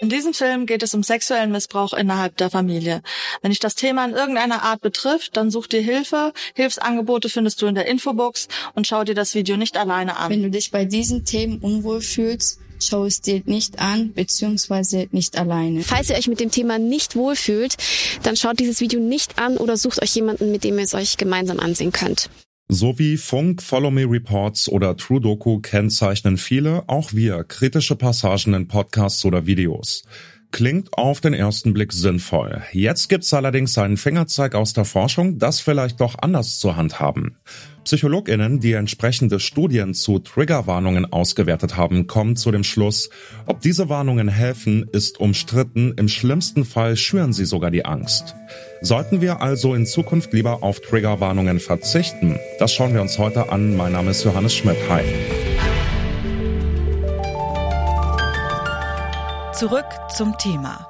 In diesem Film geht es um sexuellen Missbrauch innerhalb der Familie. Wenn dich das Thema in irgendeiner Art betrifft, dann such dir Hilfe. Hilfsangebote findest du in der Infobox und schau dir das Video nicht alleine an. Wenn du dich bei diesen Themen unwohl fühlst, schau es dir nicht an, beziehungsweise nicht alleine. Falls ihr euch mit dem Thema nicht wohlfühlt, dann schaut dieses Video nicht an oder sucht euch jemanden, mit dem ihr es euch gemeinsam ansehen könnt. Sowie Funk, Follow Me Reports oder True Doku kennzeichnen viele, auch wir, kritische Passagen in Podcasts oder Videos. Klingt auf den ersten Blick sinnvoll. Jetzt gibt's allerdings einen Fingerzeig aus der Forschung, das vielleicht doch anders zu handhaben. PsychologInnen, die entsprechende Studien zu Triggerwarnungen ausgewertet haben, kommen zu dem Schluss, ob diese Warnungen helfen, ist umstritten, im schlimmsten Fall schüren sie sogar die Angst. Sollten wir also in Zukunft lieber auf Triggerwarnungen verzichten? Das schauen wir uns heute an. Mein Name ist Johannes Schmidt. Hi. Zurück zum Thema.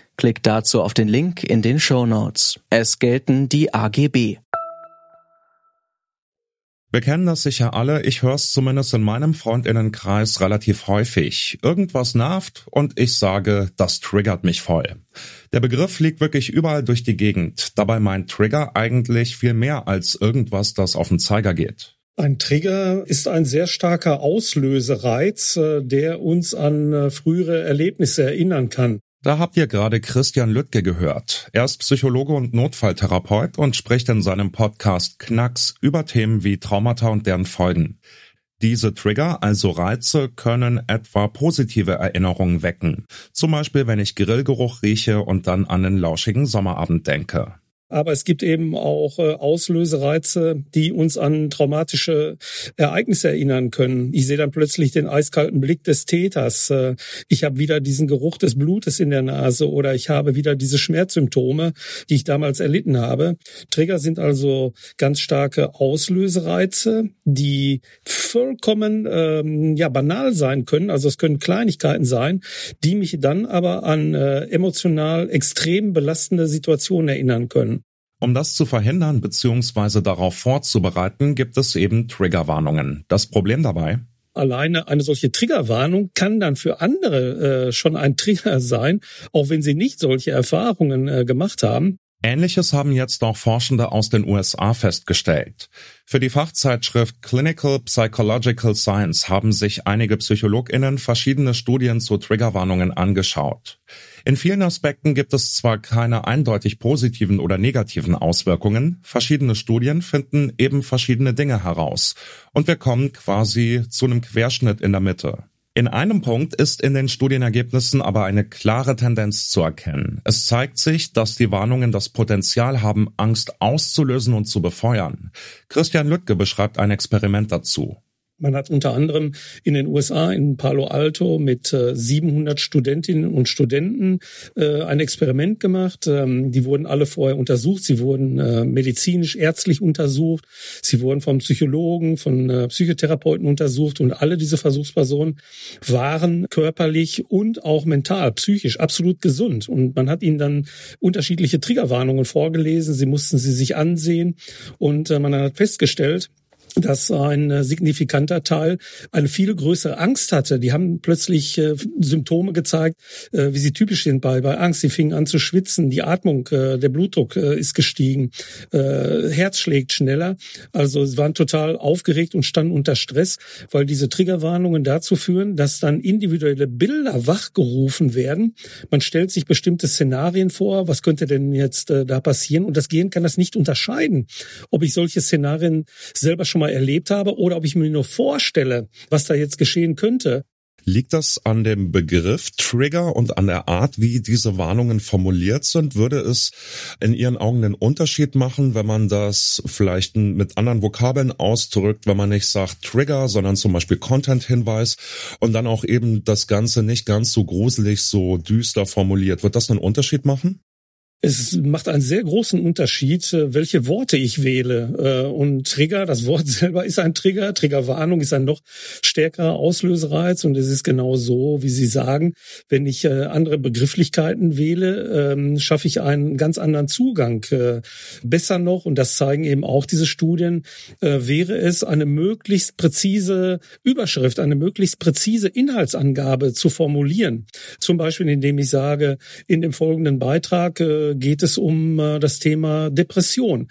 Klickt dazu auf den Link in den Show Notes. Es gelten die AGB. Wir kennen das sicher alle, ich höre es zumindest in meinem Freundinnenkreis relativ häufig. Irgendwas nervt und ich sage, das triggert mich voll. Der Begriff fliegt wirklich überall durch die Gegend. Dabei meint Trigger eigentlich viel mehr als irgendwas, das auf den Zeiger geht. Ein Trigger ist ein sehr starker Auslösereiz, äh, der uns an äh, frühere Erlebnisse erinnern kann. Da habt ihr gerade Christian Lüttke gehört. Er ist Psychologe und Notfalltherapeut und spricht in seinem Podcast Knacks über Themen wie Traumata und deren Folgen. Diese Trigger, also Reize, können etwa positive Erinnerungen wecken. Zum Beispiel, wenn ich Grillgeruch rieche und dann an den lauschigen Sommerabend denke. Aber es gibt eben auch äh, Auslösereize, die uns an traumatische Ereignisse erinnern können. Ich sehe dann plötzlich den eiskalten Blick des Täters. Äh, ich habe wieder diesen Geruch des Blutes in der Nase oder ich habe wieder diese Schmerzsymptome, die ich damals erlitten habe. Trigger sind also ganz starke Auslösereize, die vollkommen ähm, ja banal sein können. Also es können Kleinigkeiten sein, die mich dann aber an äh, emotional extrem belastende Situationen erinnern können. Um das zu verhindern bzw. darauf vorzubereiten, gibt es eben Triggerwarnungen. Das Problem dabei? Alleine eine solche Triggerwarnung kann dann für andere äh, schon ein Trigger sein, auch wenn sie nicht solche Erfahrungen äh, gemacht haben. Ähnliches haben jetzt auch Forschende aus den USA festgestellt. Für die Fachzeitschrift Clinical Psychological Science haben sich einige Psychologinnen verschiedene Studien zu Triggerwarnungen angeschaut. In vielen Aspekten gibt es zwar keine eindeutig positiven oder negativen Auswirkungen, verschiedene Studien finden eben verschiedene Dinge heraus und wir kommen quasi zu einem Querschnitt in der Mitte. In einem Punkt ist in den Studienergebnissen aber eine klare Tendenz zu erkennen. Es zeigt sich, dass die Warnungen das Potenzial haben, Angst auszulösen und zu befeuern. Christian Lüttke beschreibt ein Experiment dazu. Man hat unter anderem in den USA in Palo Alto mit äh, 700 Studentinnen und Studenten äh, ein Experiment gemacht. Ähm, die wurden alle vorher untersucht. Sie wurden äh, medizinisch, ärztlich untersucht. Sie wurden vom Psychologen, von äh, Psychotherapeuten untersucht. Und alle diese Versuchspersonen waren körperlich und auch mental, psychisch absolut gesund. Und man hat ihnen dann unterschiedliche Triggerwarnungen vorgelesen. Sie mussten sie sich ansehen. Und äh, man hat festgestellt, dass ein äh, signifikanter Teil eine viel größere Angst hatte. Die haben plötzlich äh, Symptome gezeigt, äh, wie sie typisch sind bei, bei Angst. Sie fingen an zu schwitzen, die Atmung, äh, der Blutdruck äh, ist gestiegen, äh, Herz schlägt schneller. Also sie waren total aufgeregt und standen unter Stress, weil diese Triggerwarnungen dazu führen, dass dann individuelle Bilder wachgerufen werden. Man stellt sich bestimmte Szenarien vor, was könnte denn jetzt da passieren? Und das Gehirn kann das nicht unterscheiden, ob ich solche Szenarien selber schon mal erlebt habe oder ob ich mir nur vorstelle, was da jetzt geschehen könnte. Liegt das an dem Begriff Trigger und an der Art, wie diese Warnungen formuliert sind? Würde es in Ihren Augen einen Unterschied machen, wenn man das vielleicht mit anderen Vokabeln ausdrückt, wenn man nicht sagt Trigger, sondern zum Beispiel Content-Hinweis und dann auch eben das Ganze nicht ganz so gruselig, so düster formuliert? Wird das einen Unterschied machen? Es macht einen sehr großen Unterschied, äh, welche Worte ich wähle. Äh, und Trigger, das Wort selber ist ein Trigger. Triggerwarnung ist ein noch stärkerer Auslösereiz. Und es ist genau so, wie Sie sagen, wenn ich äh, andere Begrifflichkeiten wähle, ähm, schaffe ich einen ganz anderen Zugang. Besser noch, und das zeigen eben auch diese Studien, wäre es, eine möglichst präzise Überschrift, eine möglichst präzise Inhaltsangabe zu formulieren. Zum Beispiel, indem ich sage, in dem folgenden Beitrag geht es um äh, das Thema Depression.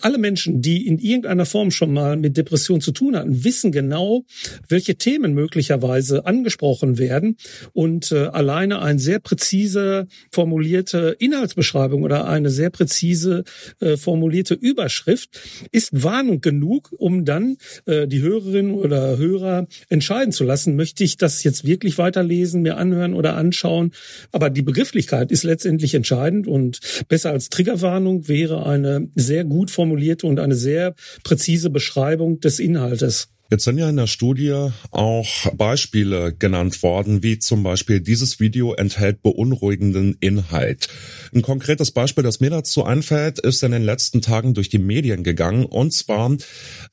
Alle Menschen, die in irgendeiner Form schon mal mit Depression zu tun hatten, wissen genau, welche Themen möglicherweise angesprochen werden und äh, alleine eine sehr präzise formulierte Inhaltsbeschreibung oder eine sehr präzise äh, formulierte Überschrift ist Warnung genug, um dann die Hörerin oder Hörer entscheiden zu lassen, möchte ich das jetzt wirklich weiterlesen, mir anhören oder anschauen. Aber die Begrifflichkeit ist letztendlich entscheidend und Besser als Triggerwarnung wäre eine sehr gut formulierte und eine sehr präzise Beschreibung des Inhaltes. Jetzt sind ja in der Studie auch Beispiele genannt worden, wie zum Beispiel dieses Video enthält beunruhigenden Inhalt. Ein konkretes Beispiel, das mir dazu einfällt, ist in den letzten Tagen durch die Medien gegangen. Und zwar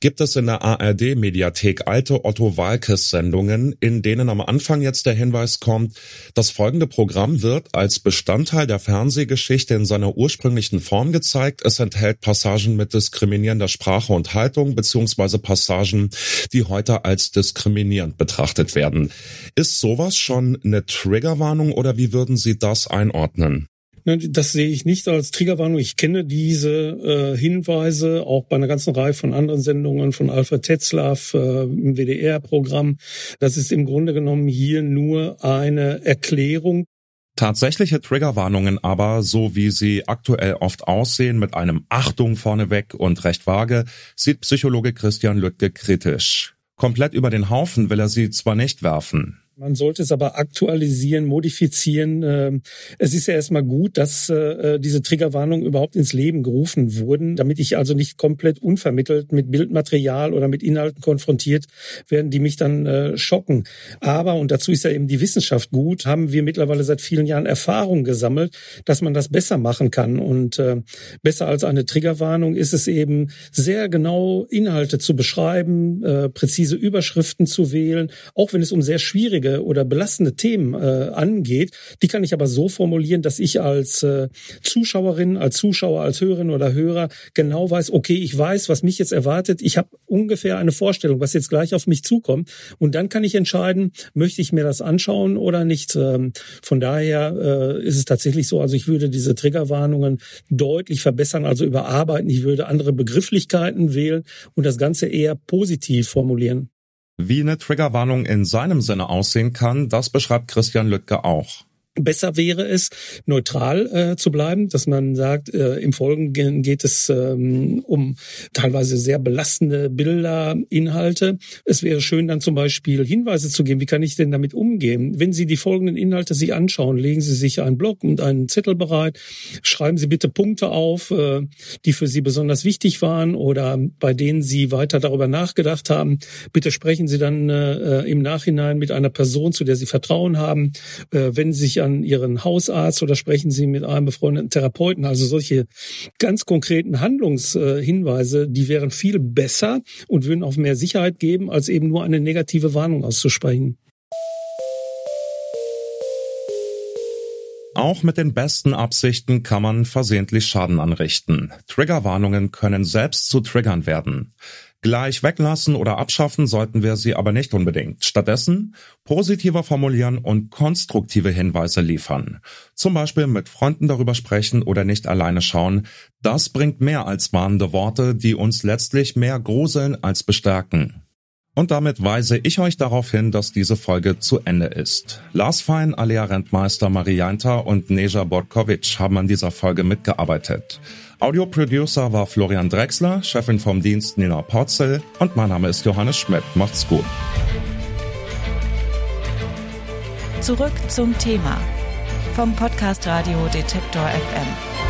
gibt es in der ARD-Mediathek alte Otto Walkes-Sendungen, in denen am Anfang jetzt der Hinweis kommt, das folgende Programm wird als Bestandteil der Fernsehgeschichte in seiner ursprünglichen Form gezeigt. Es enthält Passagen mit diskriminierender Sprache und Haltung beziehungsweise Passagen, die heute als diskriminierend betrachtet werden. Ist sowas schon eine Triggerwarnung oder wie würden Sie das einordnen? Ne, das sehe ich nicht als Triggerwarnung. Ich kenne diese äh, Hinweise auch bei einer ganzen Reihe von anderen Sendungen von Alfred Tetzlaff äh, im WDR-Programm. Das ist im Grunde genommen hier nur eine Erklärung Tatsächliche Triggerwarnungen aber, so wie sie aktuell oft aussehen, mit einem Achtung vorneweg und recht vage, sieht Psychologe Christian Lüttke kritisch. Komplett über den Haufen will er sie zwar nicht werfen, man sollte es aber aktualisieren, modifizieren. Ähm, es ist ja erstmal gut, dass äh, diese Triggerwarnungen überhaupt ins Leben gerufen wurden, damit ich also nicht komplett unvermittelt mit Bildmaterial oder mit Inhalten konfrontiert werden, die mich dann äh, schocken. Aber, und dazu ist ja eben die Wissenschaft gut, haben wir mittlerweile seit vielen Jahren Erfahrung gesammelt, dass man das besser machen kann. Und äh, besser als eine Triggerwarnung ist es eben, sehr genau Inhalte zu beschreiben, präzise Überschriften zu wählen, auch wenn es um sehr schwierige oder belastende Themen äh, angeht, die kann ich aber so formulieren, dass ich als äh, Zuschauerin, als Zuschauer, als Hörerin oder Hörer genau weiß, okay, ich weiß, was mich jetzt erwartet. Ich habe ungefähr eine Vorstellung, was jetzt gleich auf mich zukommt. Und dann kann ich entscheiden, möchte ich mir das anschauen oder nicht. Ähm, von daher äh, ist es tatsächlich so, also ich würde diese Triggerwarnungen deutlich verbessern, also überarbeiten. Ich würde andere Begrifflichkeiten wählen und das Ganze eher positiv formulieren. Wie eine Triggerwarnung in seinem Sinne aussehen kann, das beschreibt Christian Lüttke auch. Besser wäre es, neutral äh, zu bleiben, dass man sagt, äh, im Folgenden geht es ähm, um teilweise sehr belastende Bilder, Inhalte. Es wäre schön, dann zum Beispiel Hinweise zu geben, wie kann ich denn damit umgehen? Wenn Sie die folgenden Inhalte sich anschauen, legen Sie sich einen Block und einen Zettel bereit, schreiben Sie bitte Punkte auf, äh, die für Sie besonders wichtig waren oder bei denen Sie weiter darüber nachgedacht haben. Bitte sprechen Sie dann äh, im Nachhinein mit einer Person, zu der Sie Vertrauen haben. Äh, wenn Sie an Ihren Hausarzt oder sprechen Sie mit einem befreundeten Therapeuten. Also solche ganz konkreten Handlungshinweise, die wären viel besser und würden auch mehr Sicherheit geben, als eben nur eine negative Warnung auszusprechen. Auch mit den besten Absichten kann man versehentlich Schaden anrichten. Triggerwarnungen können selbst zu Triggern werden. Gleich weglassen oder abschaffen sollten wir sie aber nicht unbedingt. Stattdessen positiver formulieren und konstruktive Hinweise liefern. Zum Beispiel mit Freunden darüber sprechen oder nicht alleine schauen. Das bringt mehr als warnende Worte, die uns letztlich mehr gruseln als bestärken. Und damit weise ich euch darauf hin, dass diese Folge zu Ende ist. Lars Fein, Alea Rentmeister, Marianta und Neja Borkovic haben an dieser Folge mitgearbeitet. Audioproducer war Florian Drexler, Chefin vom Dienst Nina Porzel und mein Name ist Johannes Schmidt. Macht's gut. Zurück zum Thema vom Podcast Radio Detektor FM.